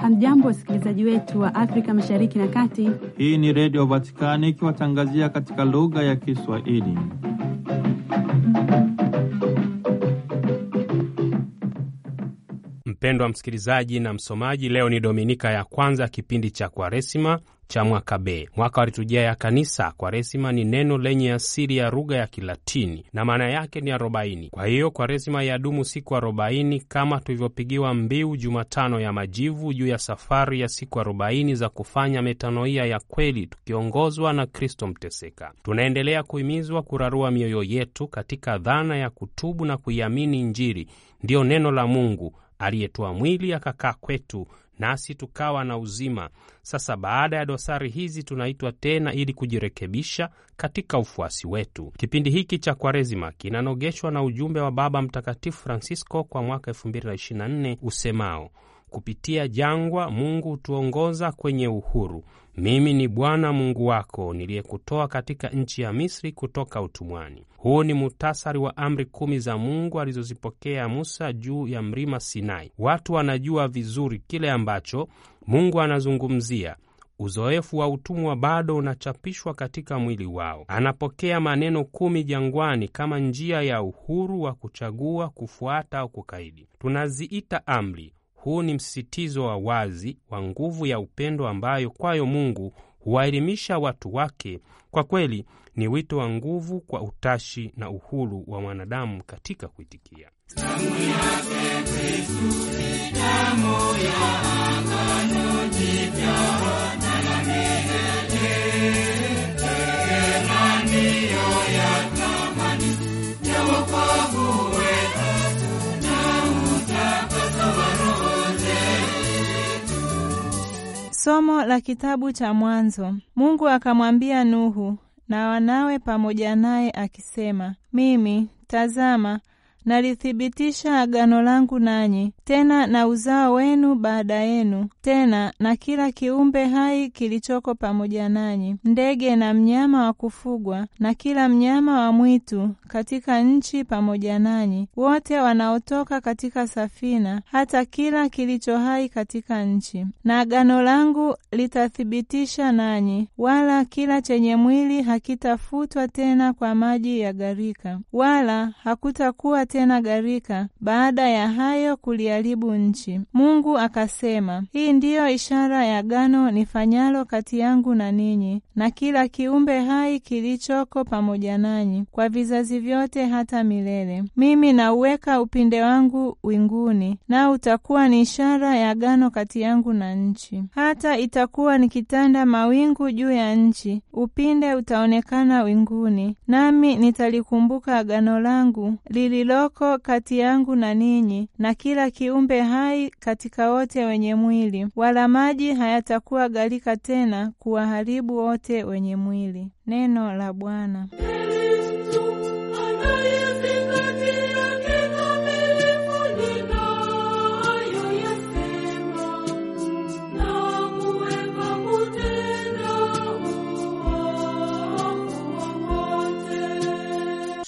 Hamjambo, wasikilizaji wetu wa Afrika Mashariki na Kati. Hii ni Redio Vatikani ikiwatangazia katika lugha ya Kiswahili. Mpendwa msikilizaji na msomaji, leo ni dominika ya kwanza kipindi cha Kwaresima cha mwaka B, mwaka wa liturujia ya Kanisa. Kwaresima ni neno lenye asili ya lugha ya Kilatini na maana yake ni arobaini. Kwa hiyo Kwaresima yadumu siku arobaini kama tulivyopigiwa mbiu Jumatano ya Majivu juu ya safari ya siku arobaini za kufanya metanoia ya kweli, tukiongozwa na Kristo mteseka. Tunaendelea kuhimizwa kurarua mioyo yetu katika dhana ya kutubu na kuiamini Injili, ndiyo neno la Mungu aliyetoa mwili akakaa kwetu nasi tukawa na uzima. Sasa baada ya dosari hizi tunaitwa tena ili kujirekebisha katika ufuasi wetu. Kipindi hiki cha Kwaresima kinanogeshwa na ujumbe wa Baba Mtakatifu Francisco kwa mwaka 2024 usemao Kupitia jangwa Mungu hutuongoza kwenye uhuru. Mimi ni Bwana Mungu wako niliyekutoa katika nchi ya Misri, kutoka utumwani. Huu ni muhtasari wa amri kumi za Mungu alizozipokea Musa juu ya mlima Sinai. Watu wanajua vizuri kile ambacho Mungu anazungumzia. Uzoefu wa utumwa bado unachapishwa katika mwili wao. Anapokea maneno kumi jangwani kama njia ya uhuru wa kuchagua kufuata au kukaidi. Tunaziita amri. Huu ni msisitizo wa wazi wa nguvu ya upendo ambayo kwayo Mungu huwaelimisha watu wake. Kwa kweli ni wito wa nguvu kwa utashi na uhuru wa mwanadamu katika kuitikia. Somo la kitabu cha Mwanzo. Mungu akamwambia Nuhu na wanawe pamoja naye akisema, mimi tazama, nalithibitisha agano langu nanyi, tena na uzao wenu baada yenu, tena na kila kiumbe hai kilichoko pamoja nanyi, ndege na mnyama wa kufugwa na kila mnyama wa mwitu katika nchi pamoja nanyi, wote wanaotoka katika safina, hata kila kilicho hai katika nchi. Na agano langu litathibitisha nanyi, wala kila chenye mwili hakitafutwa tena kwa maji ya gharika, wala hakutakuwa tena gharika baada ya hayo kuliharibu nchi. Mungu akasema, hii ndiyo ishara ya agano nifanyalo kati yangu na ninyi na kila kiumbe hai kilichoko pamoja nanyi kwa vizazi vyote hata milele. Mimi nauweka upinde wangu winguni, nao utakuwa ni ishara ya agano kati yangu na nchi. Hata itakuwa nikitanda mawingu juu ya nchi, upinde utaonekana winguni, nami nitalikumbuka agano langu lililoko kati yangu na ninyi na kila kiumbe hai katika wote wenye mwili, wala maji hayatakuwa gharika tena kuwaharibu wote wenye mwili. Neno la Bwana.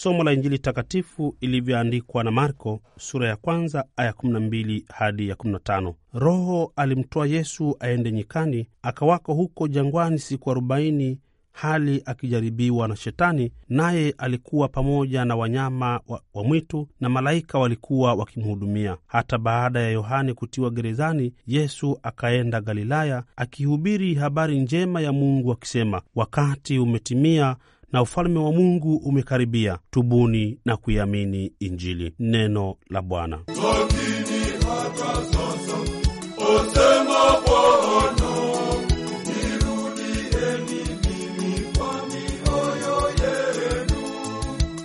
Somo la Injili takatifu ilivyoandikwa na Marko sura ya kwanza aya 12 hadi ya 15. Roho alimtoa Yesu aende nyikani, akawako huko jangwani siku arobaini hali akijaribiwa na Shetani, naye alikuwa pamoja na wanyama wa, wa mwitu na malaika walikuwa wakimhudumia. Hata baada ya Yohane kutiwa gerezani, Yesu akaenda Galilaya akihubiri habari njema ya Mungu akisema, wakati umetimia na ufalme wa Mungu umekaribia, tubuni na kuiamini Injili. Neno la Bwana.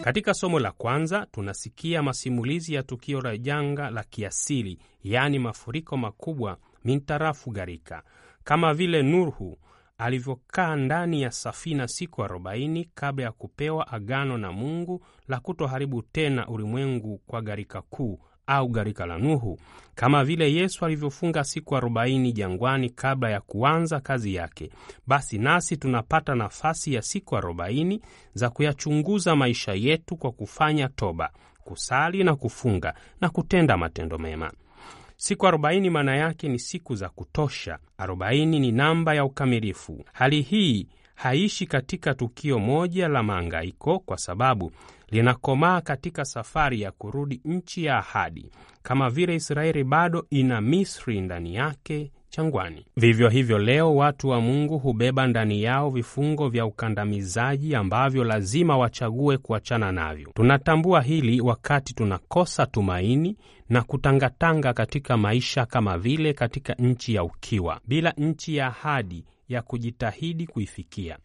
Katika somo la kwanza tunasikia masimulizi ya tukio la janga la kiasili, yaani mafuriko makubwa mintarafu gharika, kama vile Nuhu alivyokaa ndani ya safina siku arobaini kabla ya kupewa agano na Mungu la kutoharibu tena ulimwengu kwa gharika kuu au gharika la Nuhu, kama vile Yesu alivyofunga siku arobaini jangwani kabla ya kuanza kazi yake. Basi nasi tunapata nafasi ya siku arobaini za kuyachunguza maisha yetu kwa kufanya toba, kusali na kufunga na kutenda matendo mema. Siku arobaini maana yake ni siku za kutosha. Arobaini ni namba ya ukamilifu. Hali hii haishi katika tukio moja la maangaiko, kwa sababu linakomaa katika safari ya kurudi nchi ya ahadi, kama vile Israeli bado ina Misri ndani yake changwani. Vivyo hivyo leo watu wa Mungu hubeba ndani yao vifungo vya ukandamizaji ambavyo lazima wachague kuachana navyo. Tunatambua hili wakati tunakosa tumaini na kutangatanga katika maisha kama vile katika nchi ya ukiwa, bila nchi ya ahadi ya kujitahidi kuifikia.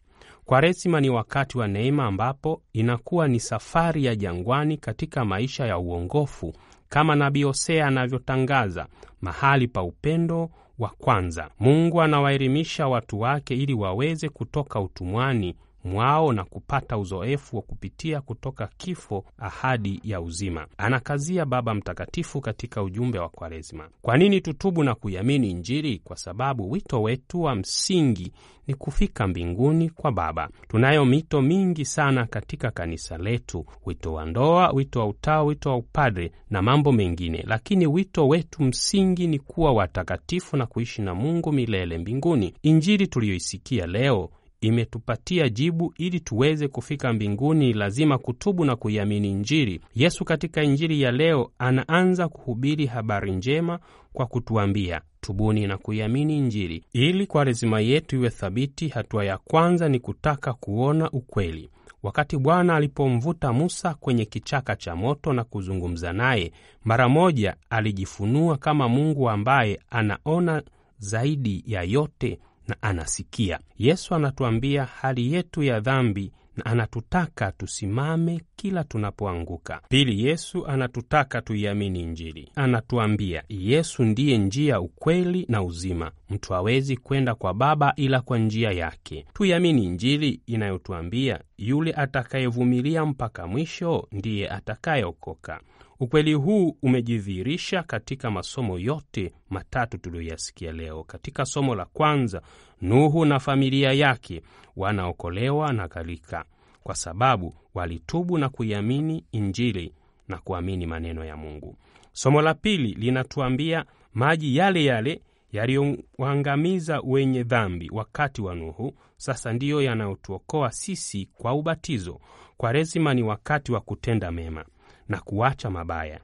Kwaresima ni wakati wa neema ambapo inakuwa ni safari ya jangwani katika maisha ya uongofu, kama nabii Hosea anavyotangaza, mahali pa upendo wa kwanza. Mungu anawaelimisha watu wake ili waweze kutoka utumwani mwao na kupata uzoefu wa kupitia kutoka kifo ahadi ya uzima. Anakazia Baba Mtakatifu katika ujumbe wa Kwaresima. Kwa nini tutubu na kuiamini Injili? Kwa sababu wito wetu wa msingi ni kufika mbinguni kwa Baba. Tunayo mito mingi sana katika kanisa letu, wito wa ndoa, wito wa utawa, wito wa upadre na mambo mengine, lakini wito wetu msingi ni kuwa watakatifu na kuishi na Mungu milele mbinguni. Injili tuliyoisikia leo imetupatia jibu. Ili tuweze kufika mbinguni, lazima kutubu na kuiamini Injili. Yesu katika Injili ya leo anaanza kuhubiri habari njema kwa kutuambia tubuni na kuiamini Injili. Ili Kwaresima yetu iwe thabiti, hatua ya kwanza ni kutaka kuona ukweli. Wakati Bwana alipomvuta Musa kwenye kichaka cha moto na kuzungumza naye, mara moja alijifunua kama Mungu ambaye anaona zaidi ya yote na anasikia. Yesu anatuambia hali yetu ya dhambi na anatutaka tusimame kila tunapoanguka. Pili, Yesu anatutaka tuiamini Injili. Anatuambia Yesu ndiye njia, ukweli na uzima. Mtu hawezi kwenda kwa Baba ila kwa njia yake. Tuiamini Injili inayotuambia yule atakayevumilia mpaka mwisho ndiye atakayeokoka. Ukweli huu umejidhihirisha katika masomo yote matatu tuliyoyasikia leo. Katika somo la kwanza, Nuhu na familia yake wanaokolewa na gharika kwa sababu walitubu na kuiamini Injili na kuamini maneno ya Mungu. Somo la pili linatuambia maji yale yale yaliyowaangamiza wenye dhambi wakati wa Nuhu sasa ndiyo yanayotuokoa sisi kwa ubatizo. Kwaresima ni wakati wa kutenda mema na kuacha mabaya,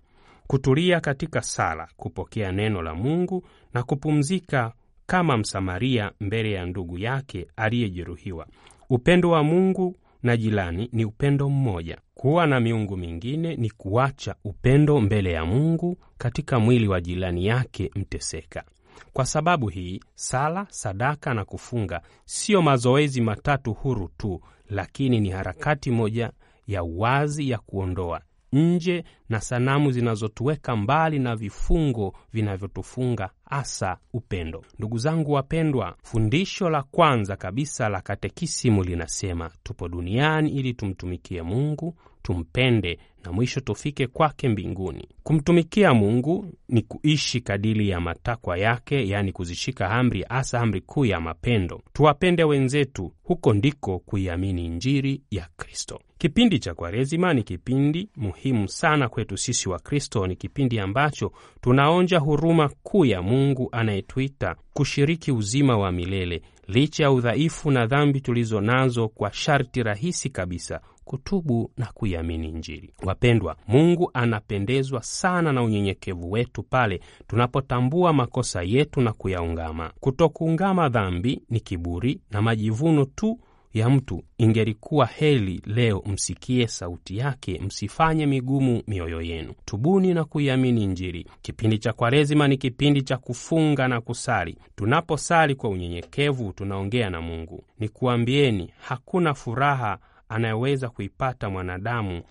kutulia katika sala, kupokea neno la Mungu na kupumzika kama Msamaria mbele ya ndugu yake aliyejeruhiwa. Upendo wa Mungu na jirani ni upendo mmoja. Kuwa na miungu mingine ni kuacha upendo mbele ya Mungu katika mwili wa jirani yake mteseka. Kwa sababu hii, sala, sadaka na kufunga siyo mazoezi matatu huru tu, lakini ni harakati moja ya wazi ya kuondoa nje na sanamu zinazotuweka mbali na vifungo vinavyotufunga, hasa upendo. Ndugu zangu wapendwa, fundisho la kwanza kabisa la katekisimu linasema tupo duniani ili tumtumikie Mungu, tumpende na mwisho tufike kwake mbinguni. Kumtumikia Mungu ni kuishi kadiri ya matakwa yake, yaani kuzishika amri, hasa amri kuu ya mapendo. Tuwapende wenzetu, huko ndiko kuiamini Injili ya Kristo. Kipindi cha Kwaresima ni kipindi muhimu sana kwetu sisi wa Kristo. Ni kipindi ambacho tunaonja huruma kuu ya Mungu anayetuita kushiriki uzima wa milele licha ya udhaifu na dhambi tulizo nazo, kwa sharti rahisi kabisa kutubu na kuiamini Injili. Wapendwa, Mungu anapendezwa sana na unyenyekevu wetu pale tunapotambua makosa yetu na kuyaungama. Kutokuungama dhambi ni kiburi na majivuno tu ya mtu. Ingelikuwa heli leo msikie sauti yake, msifanye migumu mioyo yenu. Tubuni na kuiamini Injili. Kipindi cha Kwaresima ni kipindi cha kufunga na kusali. Tunaposali kwa unyenyekevu, tunaongea na Mungu. Nikuambieni, hakuna furaha anayeweza kuipata mwanadamu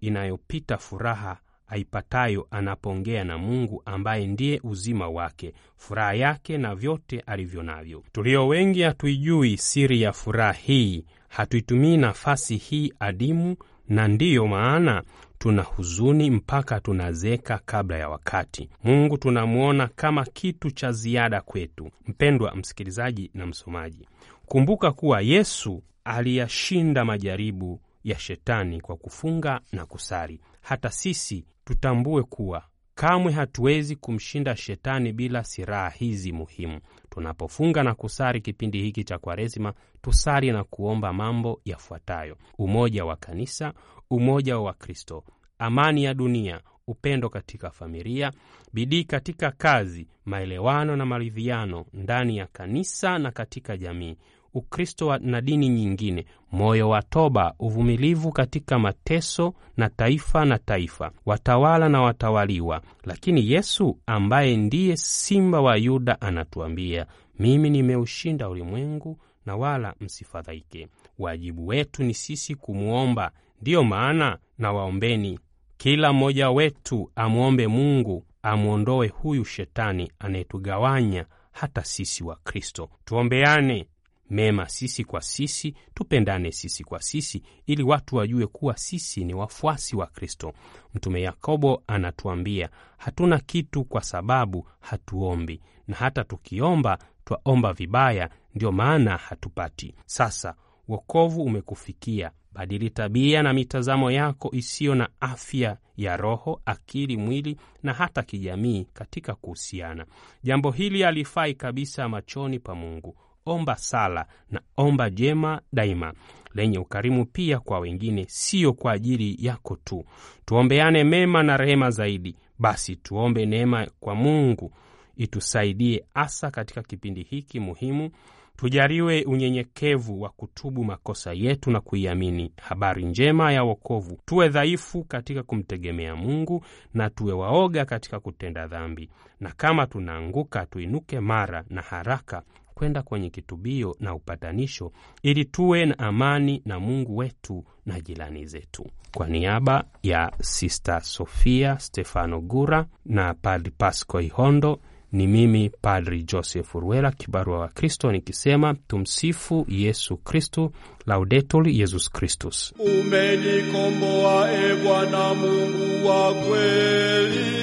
inayopita furaha aipatayo anapoongea na Mungu ambaye ndiye uzima wake, furaha yake na vyote alivyo navyo. Tulio wengi hatuijui siri ya furaha hii, hatuitumii nafasi hii adimu, na ndiyo maana tuna huzuni mpaka tunazeka kabla ya wakati. Mungu tunamwona kama kitu cha ziada kwetu. Mpendwa msikilizaji na msomaji, kumbuka kuwa Yesu aliyashinda majaribu ya shetani kwa kufunga na kusali. hata sisi tutambue kuwa kamwe hatuwezi kumshinda shetani bila silaha hizi muhimu. Tunapofunga na kusali kipindi hiki cha Kwaresima, tusali na kuomba mambo yafuatayo: umoja wa kanisa, umoja wa Wakristo, amani ya dunia, upendo katika familia, bidii katika kazi, maelewano na maridhiano ndani ya kanisa na katika jamii, Ukristo na dini nyingine, moyo wa toba, uvumilivu katika mateso na taifa na taifa, watawala na watawaliwa. Lakini Yesu ambaye ndiye simba wa Yuda anatuambia, mimi nimeushinda ulimwengu na wala msifadhaike. Wajibu wetu ni sisi kumwomba. Ndiyo maana na waombeni kila mmoja wetu amwombe Mungu amwondoe huyu shetani anayetugawanya hata sisi wa Kristo. Tuombeane mema sisi kwa sisi, tupendane sisi kwa sisi, ili watu wajue kuwa sisi ni wafuasi wa Kristo. Mtume Yakobo anatuambia hatuna kitu kwa sababu hatuombi, na hata tukiomba twaomba vibaya, ndio maana hatupati. Sasa wokovu umekufikia. Badili tabia na mitazamo yako isiyo na afya ya roho, akili, mwili na hata kijamii katika kuhusiana. Jambo hili halifai kabisa machoni pa Mungu. Omba sala na omba jema daima lenye ukarimu pia kwa wengine, siyo kwa ajili yako tu. Tuombeane mema na rehema zaidi. Basi tuombe neema kwa Mungu itusaidie hasa katika kipindi hiki muhimu. Tujaliwe unyenyekevu wa kutubu makosa yetu na kuiamini habari njema ya wokovu. Tuwe dhaifu katika kumtegemea Mungu na tuwe waoga katika kutenda dhambi, na kama tunaanguka, tuinuke mara na haraka kwenda kwenye kitubio na upatanisho, ili tuwe na amani na Mungu wetu na jirani zetu. Kwa niaba ya Sista Sofia Stefano Gura na Padri Pasco Ihondo, ni mimi Padri Joseph Ruela, kibarua wa Kristo, nikisema tumsifu Yesu Kristu, Laudetur Yesus Kristus. Umenikomboa e Bwana Mungu wa kweli.